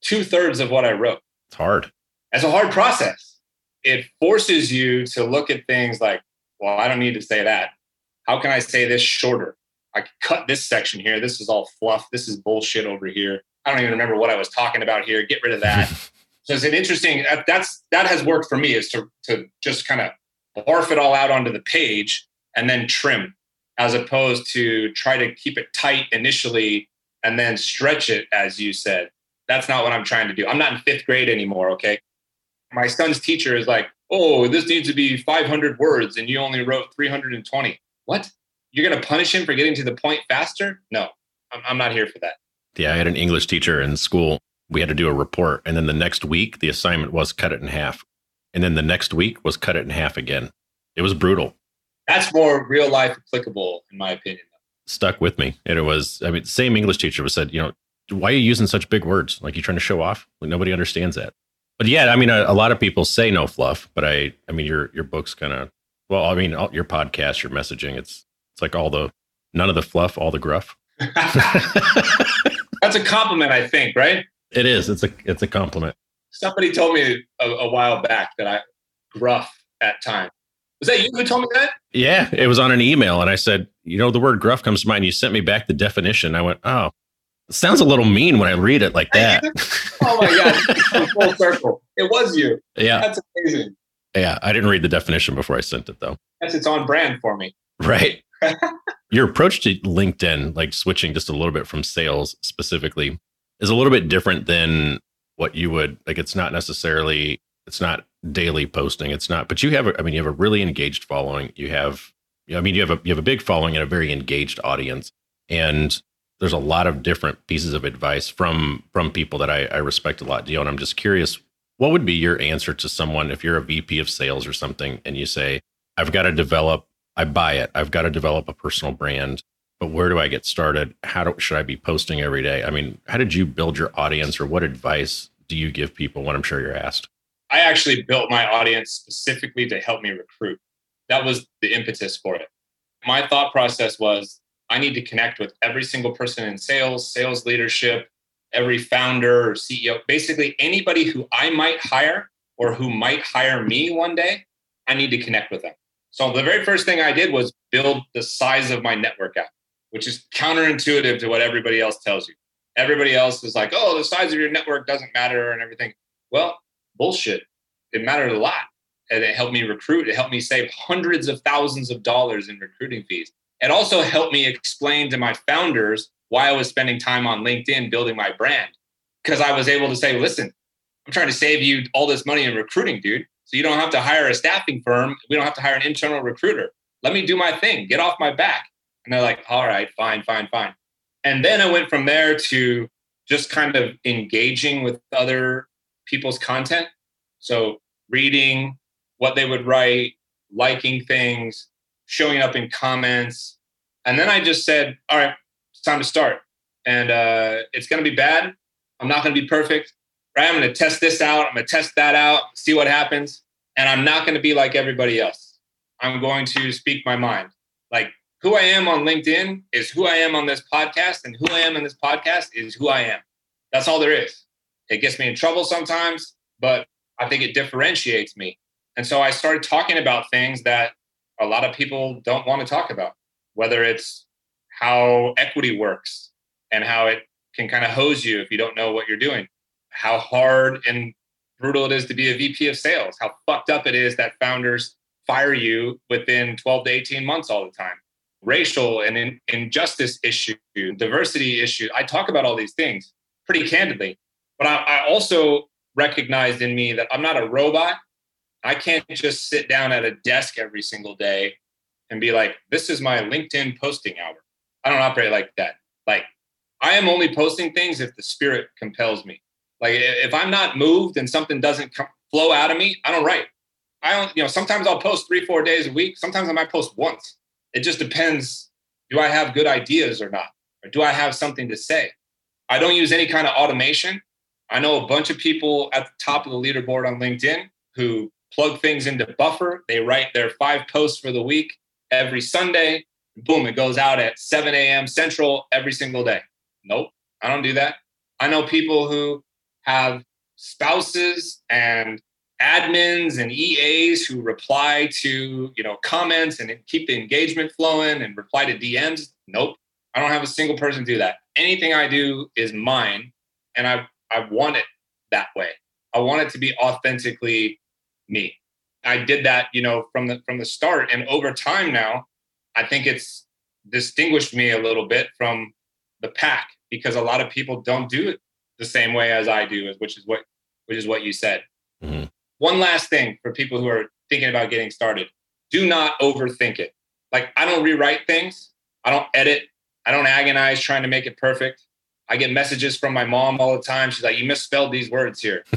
two thirds of what I wrote. It's hard. It's a hard process. It forces you to look at things like, well, I don't need to say that. How can I say this shorter? I cut this section here. This is all fluff. This is bullshit over here. I don't even remember what I was talking about here. Get rid of that. <laughs> so it's an interesting. That's that has worked for me is to to just kind of barf it all out onto the page and then trim, as opposed to try to keep it tight initially and then stretch it, as you said. That's not what I'm trying to do. I'm not in fifth grade anymore. Okay. My son's teacher is like, oh, this needs to be 500 words and you only wrote 320. What? You're going to punish him for getting to the point faster? No, I'm, I'm not here for that. Yeah, I had an English teacher in school. We had to do a report. And then the next week, the assignment was cut it in half. And then the next week was cut it in half again. It was brutal. That's more real life applicable, in my opinion. Stuck with me. And it was, I mean, the same English teacher was said, you know, why are you using such big words? Like you're trying to show off? Like nobody understands that. But yeah, I mean, a, a lot of people say no fluff, but I, I mean, your your book's kind of, well, I mean, all, your podcast, your messaging, it's it's like all the none of the fluff, all the gruff. <laughs> <laughs> That's a compliment, I think, right? It is. It's a it's a compliment. Somebody told me a, a while back that I gruff at times. Was that you who told me that? Yeah, it was on an email, and I said, you know, the word gruff comes to mind. You sent me back the definition. I went, oh, it sounds a little mean when I read it like that. oh my god, <laughs> full circle. It was you. Yeah, that's amazing. Yeah, I didn't read the definition before I sent it though. Yes, it's on brand for me. Right. <laughs> Your approach to LinkedIn, like switching just a little bit from sales specifically, is a little bit different than what you would like. It's not necessarily, it's not daily posting. It's not, but you have, a, I mean, you have a really engaged following. You have, I mean, you have a you have a big following and a very engaged audience, and there's a lot of different pieces of advice from from people that I, I respect a lot, Dio. And I'm just curious, what would be your answer to someone if you're a VP of sales or something, and you say, I've got to develop I buy it. I've got to develop a personal brand. But where do I get started? How do, should I be posting every day? I mean, how did you build your audience or what advice do you give people when I'm sure you're asked? I actually built my audience specifically to help me recruit. That was the impetus for it. My thought process was I need to connect with every single person in sales, sales leadership, every founder or CEO, basically anybody who I might hire or who might hire me one day. I need to connect with them. So the very first thing I did was build the size of my network out, which is counterintuitive to what everybody else tells you. Everybody else is like, oh, the size of your network doesn't matter and everything. Well, bullshit. It mattered a lot. And it helped me recruit. It helped me save hundreds of thousands of dollars in recruiting fees. It also helped me explain to my founders why I was spending time on LinkedIn building my brand. Because I was able to say, listen, I'm trying to save you all this money in recruiting, dude. So you don't have to hire a staffing firm. We don't have to hire an internal recruiter. Let me do my thing. Get off my back. And they're like, all right, fine, fine, fine. And then I went from there to just kind of engaging with other people's content. So reading what they would write, liking things, showing up in comments. And then I just said, all right, it's time to start. And uh, it's going to be bad. I'm not going to be perfect right? I'm going to test this out. I'm going to test that out, see what happens. And I'm not going to be like everybody else. I'm going to speak my mind. Like who I am on LinkedIn is who I am on this podcast, and who I am in this podcast is who I am. That's all there is. It gets me in trouble sometimes, but I think it differentiates me. And so I started talking about things that a lot of people don't want to talk about, whether it's how equity works and how it can kind of hose you if you don't know what you're doing how hard and brutal it is to be a VP of sales, how fucked up it is that founders fire you within 12 to 18 months all the time. Racial and in, injustice issue, diversity issue. I talk about all these things pretty candidly, but I, I also recognized in me that I'm not a robot. I can't just sit down at a desk every single day and be like, this is my LinkedIn posting hour. I don't operate like that. Like, I am only posting things if the spirit compels me. Like if I'm not moved and something doesn't come, flow out of me, I don't write. I don't, you know, sometimes I'll post three, four days a week. Sometimes I might post once. It just depends. Do I have good ideas or not? Or do I have something to say? I don't use any kind of automation. I know a bunch of people at the top of the leaderboard on LinkedIn who plug things into Buffer. They write their five posts for the week every Sunday. Boom, it goes out at 7 a.m. Central every single day. Nope, I don't do that. I know people who have spouses and admins and EAs who reply to you know comments and keep the engagement flowing and reply to DMs. Nope, I don't have a single person do that. Anything I do is mine, and I I want it that way. I want it to be authentically me. I did that, you know, from the from the start, and over time now, I think it's distinguished me a little bit from the pack because a lot of people don't do it the same way as I do, which is what which is what you said. Mm-hmm. One last thing for people who are thinking about getting started: do not overthink it. Like I don't rewrite things, I don't edit, I don't agonize trying to make it perfect. I get messages from my mom all the time. She's like, "You misspelled these words here." <laughs>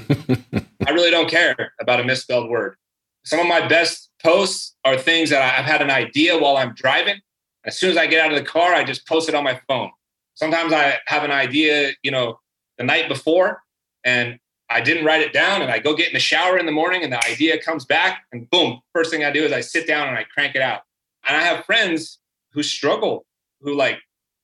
I really don't care about a misspelled word. Some of my best posts are things that I've had an idea while I'm driving. As soon as I get out of the car, I just post it on my phone. Sometimes I have an idea, you know, the night before, and I didn't write it down, and I go get in the shower in the morning, and the idea comes back, and boom, first thing I do is I sit down and I crank it out. And I have friends who struggle, who like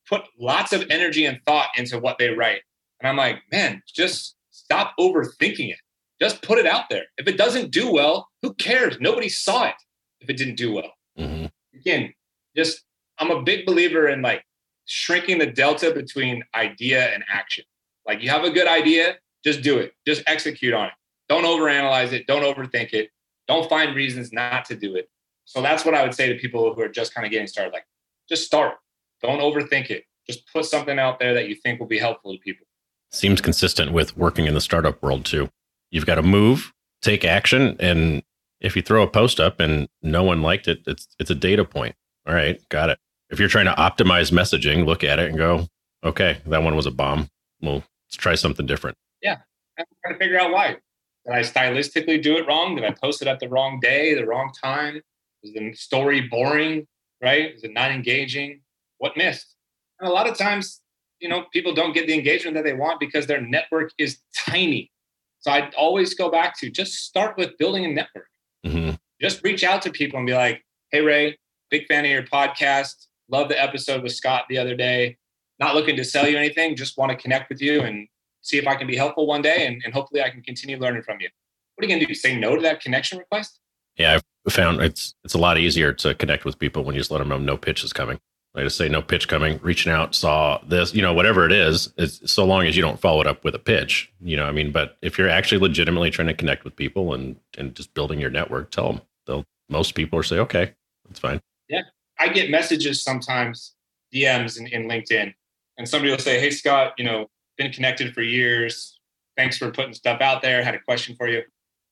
put lots of energy and thought into what they write. And I'm like, man, just stop overthinking it. Just put it out there. If it doesn't do well, who cares? Nobody saw it if it didn't do well. Mm-hmm. Again, just I'm a big believer in like shrinking the delta between idea and action. Like you have a good idea, just do it. Just execute on it. Don't overanalyze it. Don't overthink it. Don't find reasons not to do it. So that's what I would say to people who are just kind of getting started. Like, just start. Don't overthink it. Just put something out there that you think will be helpful to people. Seems consistent with working in the startup world too. You've got to move, take action, and if you throw a post up and no one liked it, it's it's a data point. All right, got it. If you're trying to optimize messaging, look at it and go, okay, that one was a bomb. Well, let's try something different. Yeah, I'm trying to figure out why. Did I stylistically do it wrong? Did I post it at the wrong day, the wrong time? Was the story boring? Right? Is it not engaging? What missed? And a lot of times, you know, people don't get the engagement that they want because their network is tiny. So I always go back to just start with building a network. Mm-hmm. Just reach out to people and be like, "Hey Ray, big fan of your podcast. Love the episode with Scott the other day. Not looking to sell you anything, just want to connect with you and see if I can be helpful one day, and, and hopefully I can continue learning from you." What are you gonna do? Say no to that connection request? Yeah, I've found it's it's a lot easier to connect with people when you just let them know no pitch is coming. I just say no pitch coming, reaching out, saw this, you know, whatever it is, it's so long as you don't follow it up with a pitch, you know, I mean, but if you're actually legitimately trying to connect with people and, and just building your network, tell them they'll, most people are say, okay, that's fine. Yeah. I get messages sometimes, DMs in, in LinkedIn, and somebody will say, Hey, Scott, you know, been connected for years. Thanks for putting stuff out there. Had a question for you.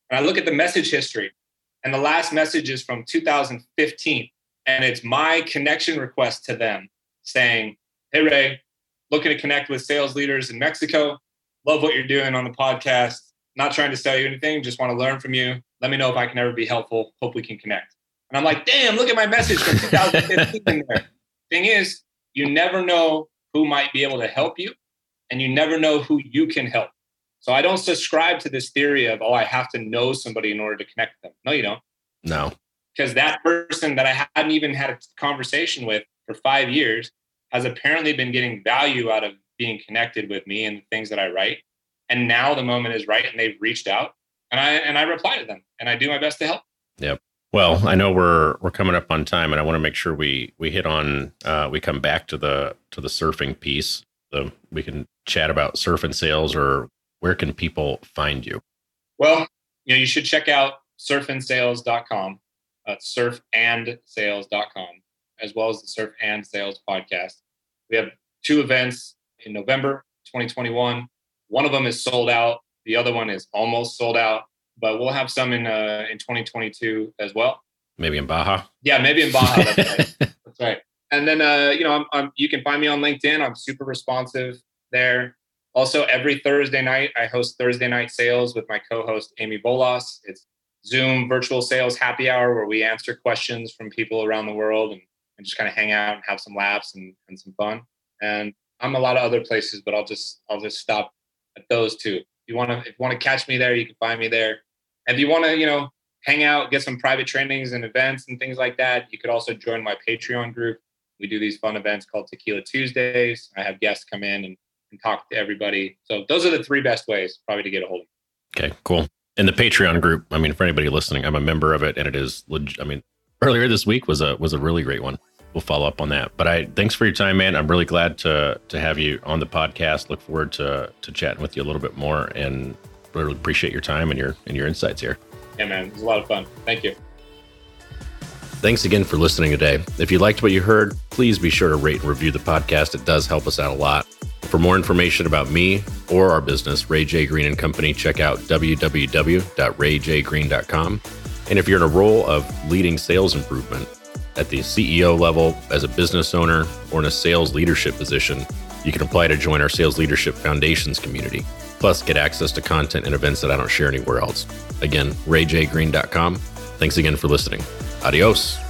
And I look at the message history, and the last message is from 2015 and it's my connection request to them saying, Hey, Ray, looking to connect with sales leaders in Mexico. Love what you're doing on the podcast. Not trying to sell you anything, just want to learn from you. Let me know if I can ever be helpful. Hope we can connect. And I'm like, damn, look at my message from 2015 in there. Thing is, you never know who might be able to help you, and you never know who you can help. So I don't subscribe to this theory of, oh, I have to know somebody in order to connect them. No, you don't. No because that person that I hadn't even had a conversation with for five years has apparently been getting value out of being connected with me and the things that I write. And now the moment is right and they've reached out and I and I reply to them and I do my best to help. Yep. Well, I know we're we're coming up on time and I want to make sure we we hit on uh, we come back to the to the surfing piece. We can chat about surf and sales or where can people find you? Well, you know, you should check out surfandsales.com uh, surfandsales.com, as well as the Surf and Sales podcast. We have two events in November 2021. One of them is sold out. The other one is almost sold out, but we'll have some in uh, in 2022 as well. Maybe in Baja. Yeah, maybe in Baja. That's right. <laughs> That's right. And then uh, you know, I'm, I'm, you can find me on LinkedIn. I'm super responsive there. Also, every Thursday night, I host Thursday Night Sales with my co-host Amy Volas. It's Zoom virtual sales happy hour where we answer questions from people around the world and, and just kind of hang out and have some laughs and, and some fun. And I'm a lot of other places, but I'll just I'll just stop at those two. If you want to if you want to catch me there, you can find me there. If you want to, you know, hang out, get some private trainings and events and things like that, you could also join my Patreon group. We do these fun events called Tequila Tuesdays. I have guests come in and, and talk to everybody. So those are the three best ways probably to get a hold of me. Okay, cool And the Patreon group, I mean, for anybody listening, I'm a member of it, and it is. I mean, earlier this week was a was a really great one. We'll follow up on that. But I thanks for your time, man. I'm really glad to to have you on the podcast. Look forward to to chatting with you a little bit more, and really appreciate your time and your and your insights here. Yeah, man, it was a lot of fun. Thank you. Thanks again for listening today. If you liked what you heard, please be sure to rate and review the podcast. It does help us out a lot. for more information about me or our business, Ray J. Green and Company, check out www.rayjgreen.com. And if you're in a role of leading sales improvement at the CEO level, as a business owner, or in a sales leadership position, you can apply to join our Sales Leadership Foundations community. Plus, get access to content and events that I don't share anywhere else. Again, rayjgreen.com. Thanks again for listening. Adios.